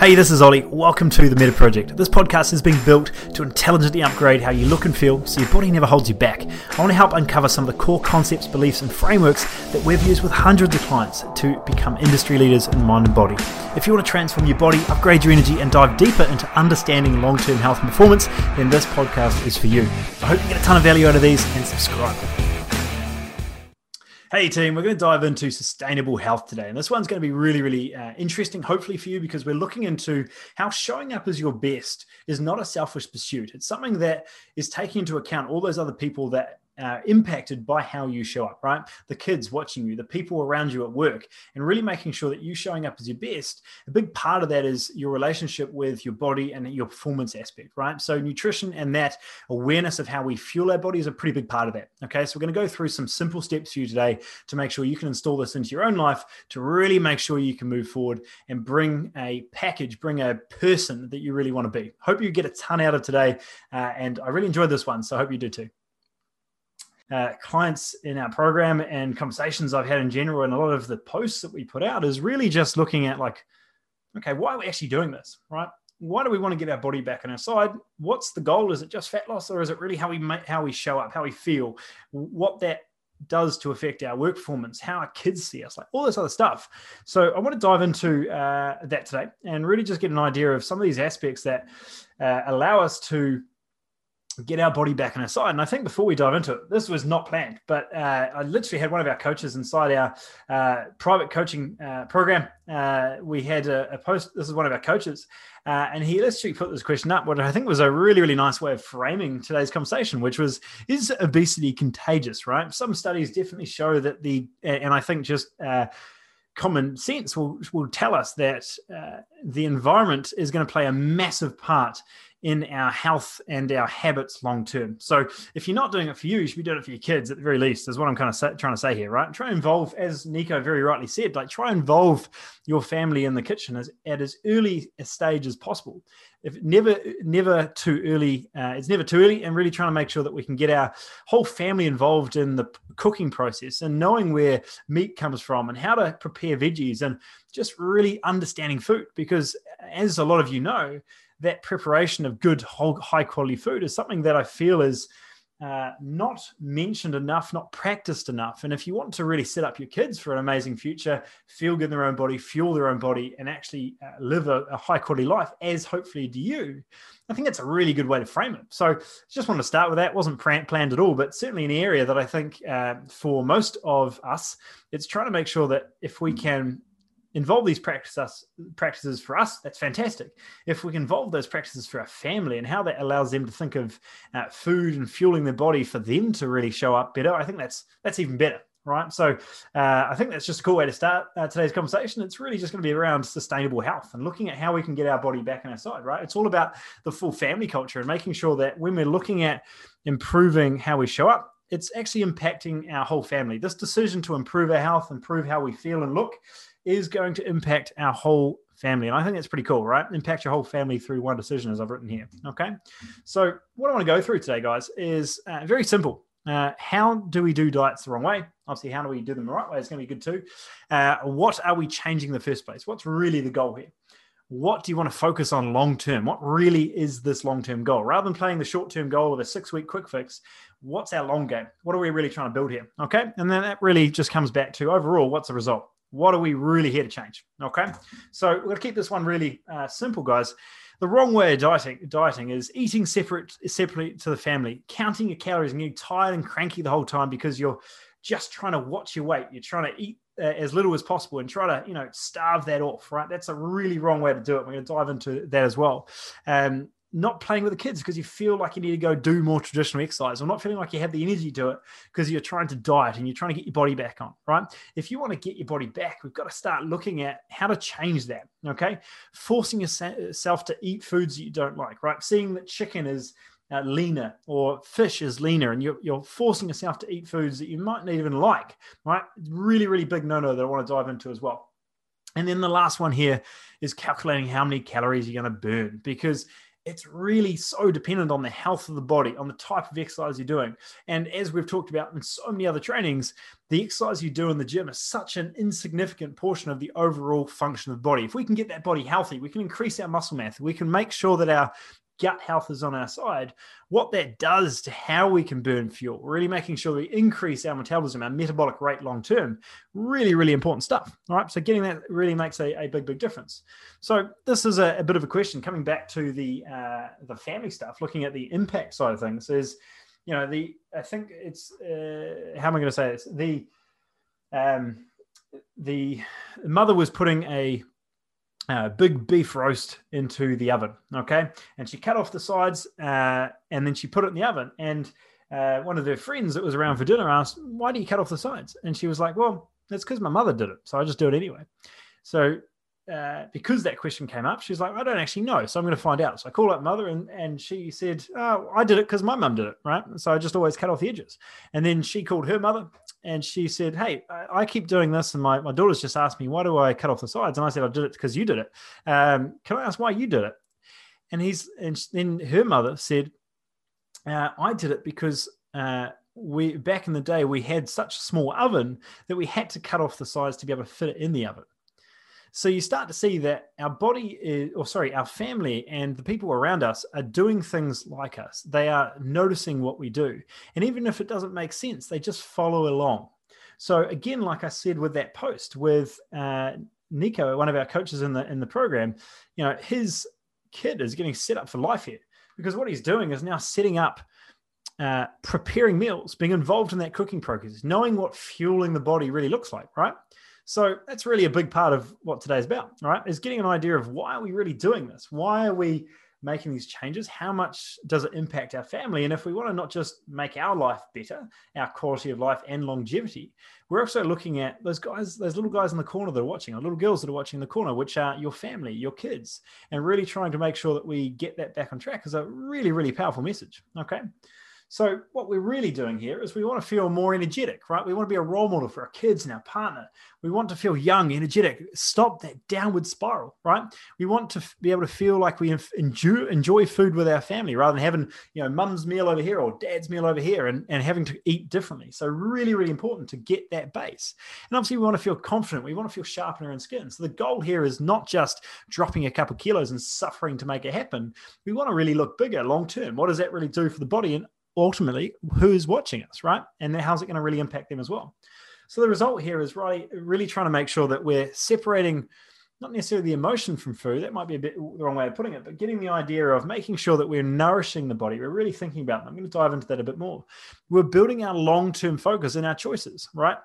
Hey, this is Olly. Welcome to the Meta Project. This podcast is being built to intelligently upgrade how you look and feel so your body never holds you back. I want to help uncover some of the core concepts, beliefs, and frameworks that we've used with hundreds of clients to become industry leaders in mind and body. If you want to transform your body, upgrade your energy, and dive deeper into understanding long term health and performance, then this podcast is for you. I hope you get a ton of value out of these and subscribe. Hey team, we're going to dive into sustainable health today. And this one's going to be really, really uh, interesting, hopefully for you, because we're looking into how showing up as your best is not a selfish pursuit. It's something that is taking into account all those other people that uh, impacted by how you show up, right? The kids watching you, the people around you at work, and really making sure that you showing up as your best. A big part of that is your relationship with your body and your performance aspect, right? So, nutrition and that awareness of how we fuel our body is a pretty big part of that. Okay, so we're going to go through some simple steps for you today to make sure you can install this into your own life to really make sure you can move forward and bring a package, bring a person that you really want to be. Hope you get a ton out of today, uh, and I really enjoyed this one, so I hope you do too uh, clients in our program and conversations I've had in general, and a lot of the posts that we put out is really just looking at like, okay, why are we actually doing this, right? Why do we want to get our body back on our side? What's the goal? Is it just fat loss, or is it really how we make, how we show up, how we feel, what that does to affect our work performance, how our kids see us, like all this other stuff. So I want to dive into uh, that today and really just get an idea of some of these aspects that uh, allow us to get our body back on our side. And I think before we dive into it, this was not planned, but uh, I literally had one of our coaches inside our uh, private coaching uh, program. Uh, we had a, a, post. This is one of our coaches, uh, and he literally put this question up, what I think was a really, really nice way of framing today's conversation, which was: Is obesity contagious? Right? Some studies definitely show that the, and I think just uh, common sense will, will tell us that uh, the environment is going to play a massive part in our health and our habits long term. So if you're not doing it for you, you should be doing it for your kids at the very least, is what I'm kind of trying to say here, right? Try and involve, as Nico very rightly said, like try and involve your family in the kitchen as, at as early a stage as possible. If never, never too early, uh, it's never too early, and really trying to make sure that we can get our whole family involved in the cooking process and knowing where meat comes from and how to prepare veggies and just really understanding food. Because as a lot of you know, that preparation of good, high quality food is something that I feel is uh, not mentioned enough, not practiced enough. And if you want to really set up your kids for an amazing future, feel good in their own body, fuel their own body, and actually uh, live a, a, high quality life, as hopefully do you, I think it's a really good way to frame it. So just want to start with that. wasn't planned at all, but certainly an area that I think uh, for most of us, it's trying to make sure that if we can involve these practices practices for us that's fantastic. If we can involve those practices for our family and how that allows them to think of uh, food and fueling their body for them to really show up better i think that's that's even better right? So uh, i think that's just a cool way to start uh, today's conversation. It's really just going to be around sustainable health and looking at how we can get our body back on our side right? It's all about the full family culture and making sure that when we're looking at improving how we show up it's actually impacting our whole family. This decision to improve our health improve how we feel and look is going to impact our whole family. And I think that's pretty cool, right? Impact your whole family through one decision, as I've written here. Okay. So, what I want to go through today, guys, is uh, very simple. Uh, how do we do diets the wrong way? Obviously, how do we do them the right way? It's going to be good too. Uh, what are we changing in the first place? What's really the goal here? What do you want to focus on long term? What really is this long term goal? Rather than playing the short term goal of a six week quick fix, what's our long game? What are we really trying to build here? Okay. And then that really just comes back to overall, what's the result? What are we really here to change? Okay. So we're to keep this one really uh, simple, guys. The wrong way of dieting, dieting is eating separate, separately to the family, counting your calories and getting tired and cranky the whole time because you're just trying to watch your weight. You're trying to eat uh, as little as possible and try to, you know, starve that off, right? That's a really wrong way to do it. We're to dive into that as well. Um, not playing with the kids because you feel like you need to go do more traditional exercise or not feeling like you have the energy to do it because you're trying to diet and you're trying to get your body back on, right? If you want to get your body back, we've got to start looking at how to change that, okay? Forcing yourself to eat foods that you don't like, right? Seeing that chicken is uh, leaner or fish is leaner and you're, you're forcing yourself to eat foods that you might not even like, right? Really, really big no no that I want to dive into as well. And then the last one here is calculating how many calories you're going to burn because it's really so dependent on the health of the body, on the type of exercise you're doing. And as we've talked about in so many other trainings, the exercise you do in the gym is such an insignificant portion of the overall function of the body. If we can get that body healthy, we can increase our muscle mass, we can make sure that our gut health is on our side, what that does to how we can burn fuel, really making sure we increase our metabolism, our metabolic rate long term, really, really important stuff. All right. So getting that really makes a, a big, big difference. So this is a, a, bit of a question coming back to the uh, the family stuff, looking at the impact side of things is, you know, the I think it's uh, how am I going to say this? The um, the mother was putting a uh, big beef roast into the oven. Okay. And she cut off the sides uh, and then she put it in the oven. And uh, one of their friends that was around for dinner asked, Why do you cut off the sides? And she was like, Well, that's because my mother did it. So I just do it anyway. So uh, because that question came up, she's like, I don't actually know. So I'm going to find out. So I called up mother and, and she said, Oh, I did it because my mum did it. Right. So I just always cut off the edges. And then she called her mother and she said, Hey, I, I keep doing this. And my, my daughter's just asked me, Why do I cut off the sides? And I said, I did it because you did it. Um, can I ask why you did it? And he's, and then her mother said, uh, I did it because uh, we back in the day we had such a small oven that we had to cut off the sides to be able to fit it in the oven. So you start to see that our body is, or sorry, our family and the people around us are doing things like us. They are noticing what we do. And even if it doesn't make sense, they just follow along. So again, like I said with that post with uh, Nico, one of our coaches in the in the program, you know, his kid is getting set up for life here because what he's doing is now setting up uh, preparing meals, being involved in that cooking process, knowing what fueling the body really looks like, right? So that's really a big part of what today's about, right? Is getting an idea of why are we really doing this? Why are we making these changes? How much does it impact our family? And if we want to not just make our life better, our quality of life and longevity, we're also looking at those guys, those little guys in the corner that are watching, or little girls that are watching in the corner, which are your family, your kids, and really trying to make sure that we get that back on track is a really, really powerful message. Okay. So, what we're really doing here is we want to feel more energetic, right? We want to be a role model for our kids and our partner. We want to feel young, energetic, stop that downward spiral, right? We want to be able to feel like we enjoy, enjoy food with our family rather than having, you know, mum's meal over here or dad's meal over here and, and having to eat differently. So, really, really important to get that base. And obviously, we want to feel confident. We want to feel sharp in our own skin. So, the goal here is not just dropping a couple kilos and suffering to make it happen. We want to really look bigger long term. What does that really do for the body? And ultimately who's watching us, right? And how's it going to really impact them as well? So the result here is really, really trying to make sure that we're separating not necessarily the emotion from food, that might be a bit the wrong way of putting it, but getting the idea of making sure that we're nourishing the body. We're really thinking about, I'm going to dive into that a bit more. We're building our long term focus in our choices, right?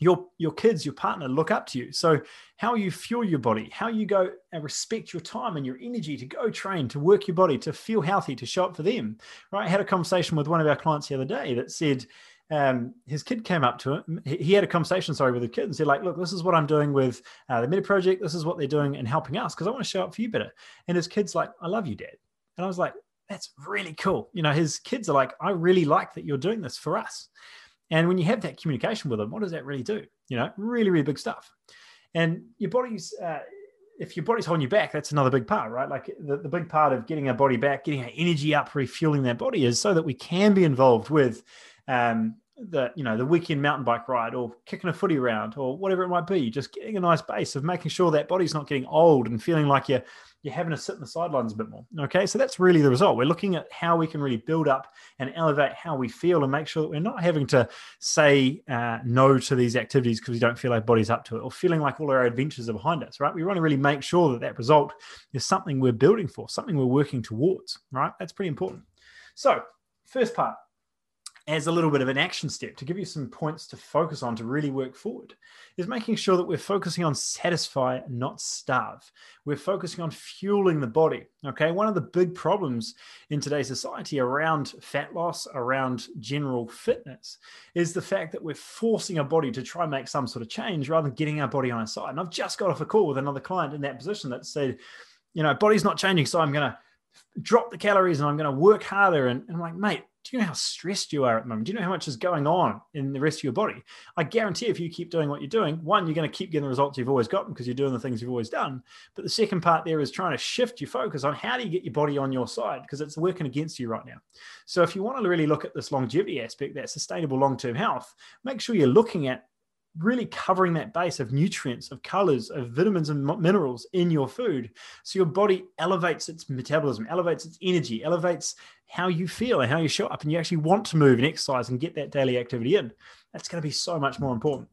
Your your kids your partner look up to you so how you fuel your body how you go and respect your time and your energy to go train to work your body to feel healthy to show up for them right i had a conversation with one of our clients the other day that said um, his kid came up to him. He had a conversation, sorry, with the kid and said, like, look, this is what I'm doing with uh, the Meta Project. This is what they're doing and helping us because I want to show up for you better. And his kid's like, I love you, dad. And I was like, that's really cool. You know, his kids are like, I really like that you're doing this for us. And when you have that communication with them, what does that really do? You know, really, really big stuff. And your body's, uh, if your body's holding you back, that's another big part, right? Like the, the big part of getting our body back, getting our energy up, refueling that body is so that we can be involved with um, the you know the weekend mountain bike ride or kicking a footy around or whatever it might be just getting a nice base of making sure that body's not getting old and feeling like you're you're having to sit in the sidelines a bit more. Okay so that's really the result. We're looking at how we can really build up and elevate how we feel and make sure that we're not having to say uh, no to these activities because we don't feel our body's up to it or feeling like all our adventures are behind us right? We want to really make sure that that result is something we're building for something we're working towards right? That's pretty important. So first part as a little bit of an action step to give you some points to focus on to really work forward is making sure that we're focusing on satisfy, not starve. We're focusing on fueling the body. Okay. One of the big problems in today's society around fat loss, around general fitness, is the fact that we're forcing our body to try and make some sort of change rather than getting our body on our side. And I've just got off a call with another client in that position that said, you know, body's not changing. So I'm going to drop the calories and I'm going to work harder. And, and I'm like, mate, do you know how stressed you are at the moment? Do you know how much is going on in the rest of your body? I guarantee if you keep doing what you're doing, one, you're going to keep getting the results you've always gotten because you're doing the things you've always done. But the second part there is trying to shift your focus on how do you get your body on your side because it's working against you right now. So if you want to really look at this longevity aspect, that sustainable long-term health, make sure you're looking at really covering that base of nutrients, of colors, of vitamins and minerals in your food. So your body elevates its metabolism, elevates its energy, elevates how you feel and how you show up, and you actually want to move and exercise and get that daily activity in. That's going to be so much more important.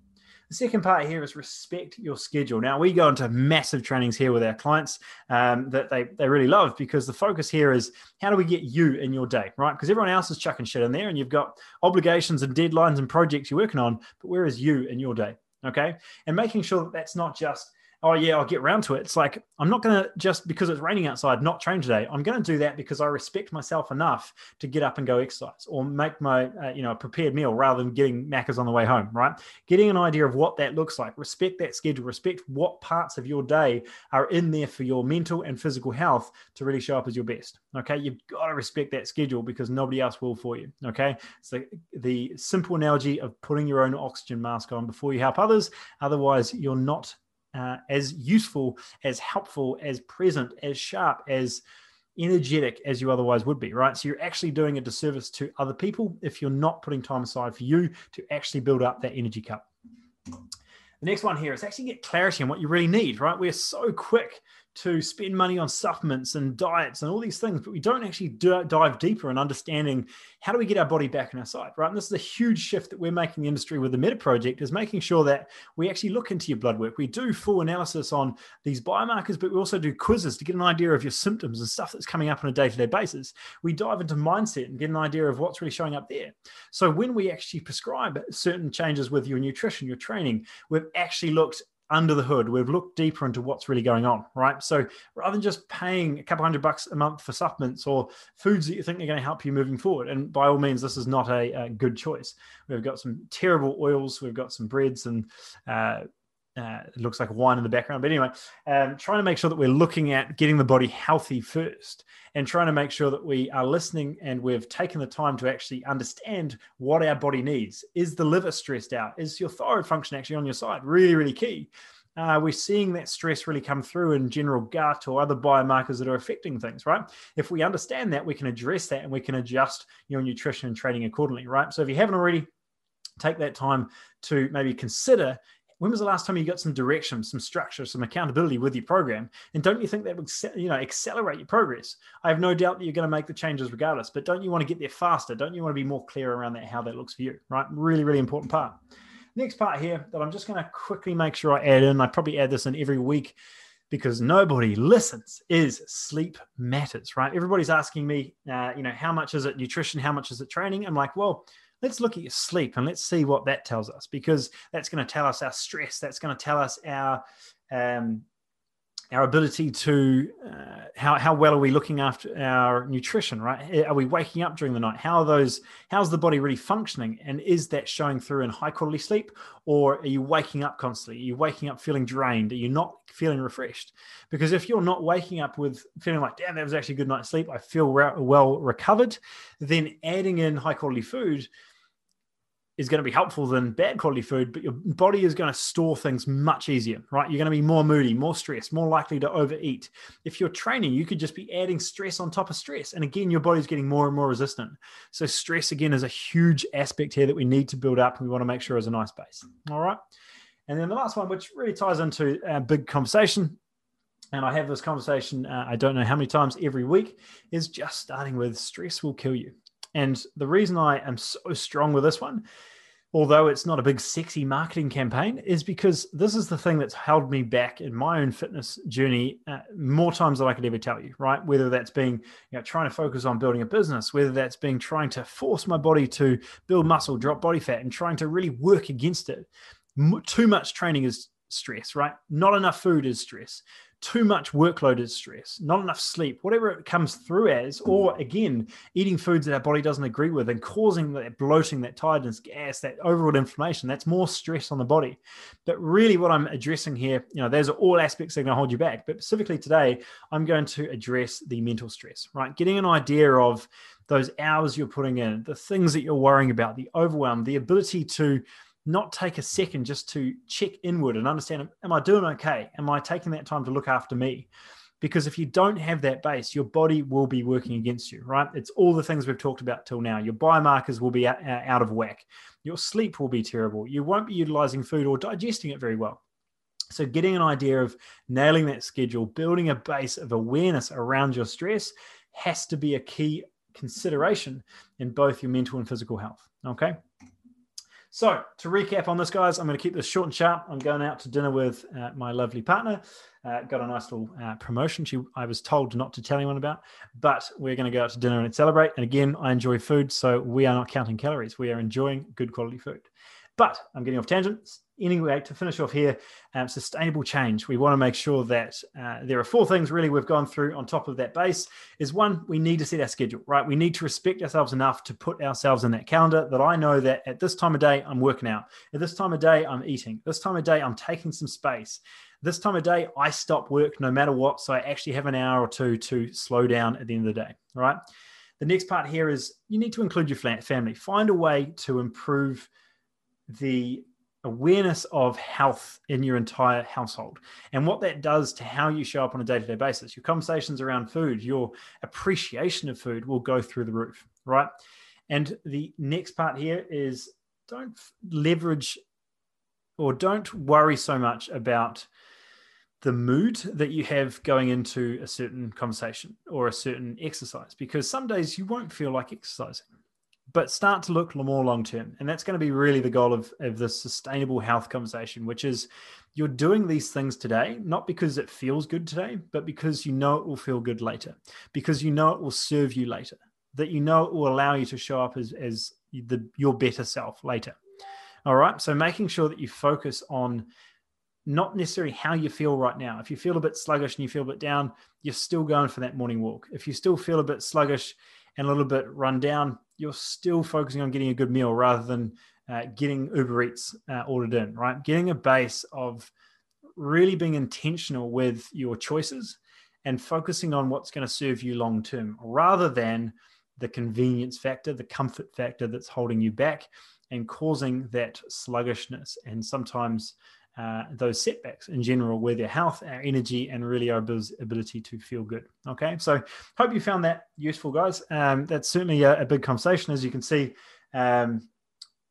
The second part here is respect your schedule. Now, we go into massive trainings here with our clients um, that they, they really love because the focus here is how do we get you in your day, right? Because everyone else is chucking shit in there and you've got obligations and deadlines and projects you're working on, but where is you in your day? Okay. And making sure that that's not just oh yeah, I'll get around to it. It's like I'm not to just because it's raining outside not train today. I'm to do that because I respect myself enough to get up and go exercise or make my uh, you know prepared meal rather than getting Macca's on the way home. Right, getting an idea of what that looks like. Respect that schedule. Respect what parts of your day are in there for your mental and physical health to really show up as your best. Okay, you've got to respect that schedule because nobody else will for you. Okay, so the simple analogy of putting your own oxygen mask on before you help others. Otherwise, you're not uh, as useful, as helpful, as present, as sharp, as energetic as you otherwise would be, right? So you're actually doing a disservice to other people if you're not putting time aside for you to actually build up that energy cup. The next one here is actually get clarity on what you really need, right? We're so quick to spend money on supplements and diets and all these things, but we don't actually dive deeper in understanding how do we get our body back in our side, right? And this is a huge shift that we're making in the industry with the Meta Project is making sure that we actually look into your blood work. We do full analysis on these biomarkers, but we also do quizzes to get an idea of your symptoms and stuff that's coming up on a day-to-day basis. We dive into mindset and get an idea of what's really showing up there. So when we actually prescribe certain changes with your nutrition, your training, we've actually looked under the hood. We've looked deeper into what's really going on, right? So rather than just paying a couple hundred bucks a month for supplements or foods that you think are going to help you moving forward, and by all means, this is not a, a good choice. We've got some terrible oils, we've got some breads and uh, uh, it looks like wine in the background. But anyway, um, trying to make sure that we're looking at getting the body healthy first and trying to make sure that we are listening and we've taken the time to actually understand what our body needs. Is the liver stressed out? Is your thyroid function actually on your side? Really, really key. Uh, we're seeing that stress really come through in general gut or other biomarkers that are affecting things, right? If we understand that, we can address that and we can adjust your nutrition and training accordingly, right? So if you haven't already, take that time to maybe consider when was the last time you got some direction, some structure, some accountability with your program? And don't you think that would you know accelerate your progress? I have no doubt that you're going to make the changes regardless, but don't you want to get there faster? Don't you want to be more clear around that how that looks for you? Right, really, really important part. Next part here that I'm just going to quickly make sure I add in. I probably add this in every week because nobody listens is sleep matters right everybody's asking me uh, you know how much is it nutrition how much is it training i'm like well let's look at your sleep and let's see what that tells us because that's going to tell us our stress that's going to tell us our um, our ability to uh, how, how well are we looking after our nutrition right? Are we waking up during the night? How are those how's the body really functioning? And is that showing through in high quality sleep or are you waking up constantly? Are you waking up feeling drained? Are you not feeling refreshed? Because if you're not waking up with feeling like damn that was actually a good night's sleep. I feel well recovered then adding in high quality food is going to be helpful than bad quality food, but your body is going to store things much easier, right? You're going to be more moody, more stressed, more likely to overeat. If you're training, you could just be adding stress on top of stress. And again, your body's getting more and more resistant. So, stress again is a huge aspect here that we need to build up. We want to make sure is a nice base. All right. And then the last one, which really ties into a big conversation, and I have this conversation, uh, I don't know how many times every week, is just starting with stress will kill you. And the reason I am so strong with this one, although it's not a big sexy marketing campaign, is because this is the thing that's held me back in my own fitness journey uh, more times than I could ever tell you, right? Whether that's being you know, trying to focus on building a business, whether that's being trying to force my body to build muscle, drop body fat, and trying to really work against it. M- too much training is stress, right? Not enough food is stress too much workload is stress, not enough sleep, whatever it comes through as, or mm. again, eating foods that our body doesn't agree with and causing that bloating, that tiredness, gas, that overall inflammation, that's more stress on the body. But really, what I'm addressing here, you know, there's all aspects that are going to hold you back. But specifically today, I'm going to address the mental stress, right? Getting an idea of those hours you're putting in, the things that you're worrying about, the overwhelm, the ability to not take a second just to check inward and understand am I doing okay? Am I taking that time to look after me? Because if you don't have that base, your body will be working against you, right? It's all the things we've talked about till now. Your biomarkers will be uh, out of whack. Your sleep will be terrible. You won't be utilizing food or digesting it very well. So, getting an idea of nailing that schedule, building a base of awareness around your stress has to be a key consideration in both your mental and physical health. Okay. So, to recap on this, guys, I'm going to keep this short and sharp. I'm going out to dinner with uh, my lovely partner. Uh, got a nice little uh, promotion she I was told not to tell anyone about, but we're going to go out to dinner and celebrate. And again, I enjoy food, so we are not counting calories. We are enjoying good quality food. But I'm getting off tangents anyway, to finish off here, um, sustainable change. We want to make sure that uh, there are four things really we've gone through on top of that base. Is one, we need to set our schedule, right? We need to respect ourselves enough to put ourselves in that calendar that I know that at this time of day, I'm working out. At this time of day, I'm eating. This time of day, I'm taking some space. This time of day, I stop work no matter what. So I actually have an hour or two to slow down at the end of the day, right? The next part here is you need to include your family. Find a way to improve the awareness of health in your entire household and what that does to how you show up on a day to day basis. Your conversations around food, your appreciation of food will go through the roof, right? And the next part here is don't leverage or don't worry so much about the mood that you have going into a certain conversation or a certain exercise because some days you won't feel like exercising but start to look more long term. And that's going to be really the goal of, of the sustainable health conversation, which is you're doing these things today, not because it feels good today, but because you know it will feel good later, because you know it will serve you later, that you know it will allow you to show up as, as the, your better self later. All right. So making sure that you focus on not necessarily how you feel right now. If you feel a bit sluggish and you feel a bit down, you're still going for that morning walk. If you still feel a bit sluggish and a little bit run down, you're still focusing on getting a good meal rather than uh, getting Uber Eats uh, ordered in, right? Getting a base of really being intentional with your choices and focusing on what's going to serve you long term rather than the convenience factor, the comfort factor that's holding you back and causing that sluggishness and sometimes uh, those setbacks in general with your health, our energy, and really our ability to feel good. Okay, so hope you found that useful, guys. Um, that's certainly a, a, big conversation, as you can see. Um,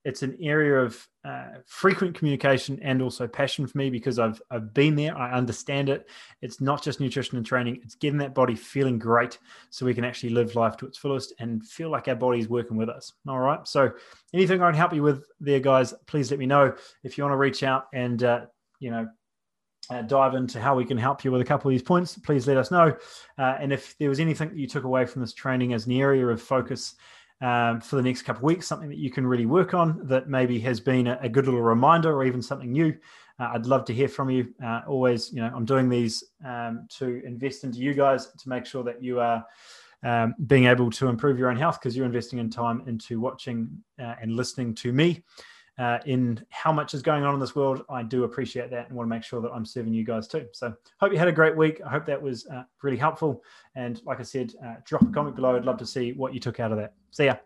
it's an area of uh, frequent communication and also passion for me because I've I've been there. I understand it. It's not just nutrition and training. It's getting that body feeling great so we can actually live life to its fullest and feel like our body is working with us. All right. So anything I can help you with there, guys, please let me know. If you want to reach out and uh, you know uh, dive into how we can help you with a couple of these points, please let us know. Uh, and if there was anything that you took away from this training as an area of focus um, for the next couple of weeks, something that you can really work on that maybe has been a, a good little reminder or even something new. Uh, I'd love to hear from you. Uh, always, you know, I'm doing these um, to invest into you guys to make sure that you are um, being able to improve your own health because you're investing in time into watching uh, and listening to me uh, in how much is going on in this world. I do appreciate that and want to make sure that I'm serving you guys too. So, hope you had a great week. I hope that was uh, really helpful. And like I said, uh, drop a comment below. I'd love to see what you took out of that. See ya.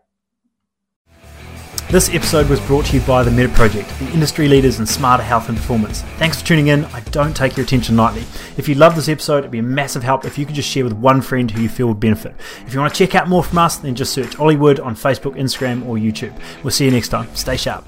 This episode was brought to you by the Meta Project, the industry leaders in smarter health and performance. Thanks for tuning in. I don't take your attention lightly. If you love this episode, it'd be a massive help if you could just share with one friend who you feel would benefit. If you want to check out more from us, then just search Olly Wood on Facebook, Instagram, or YouTube. We'll see you next time. Stay sharp.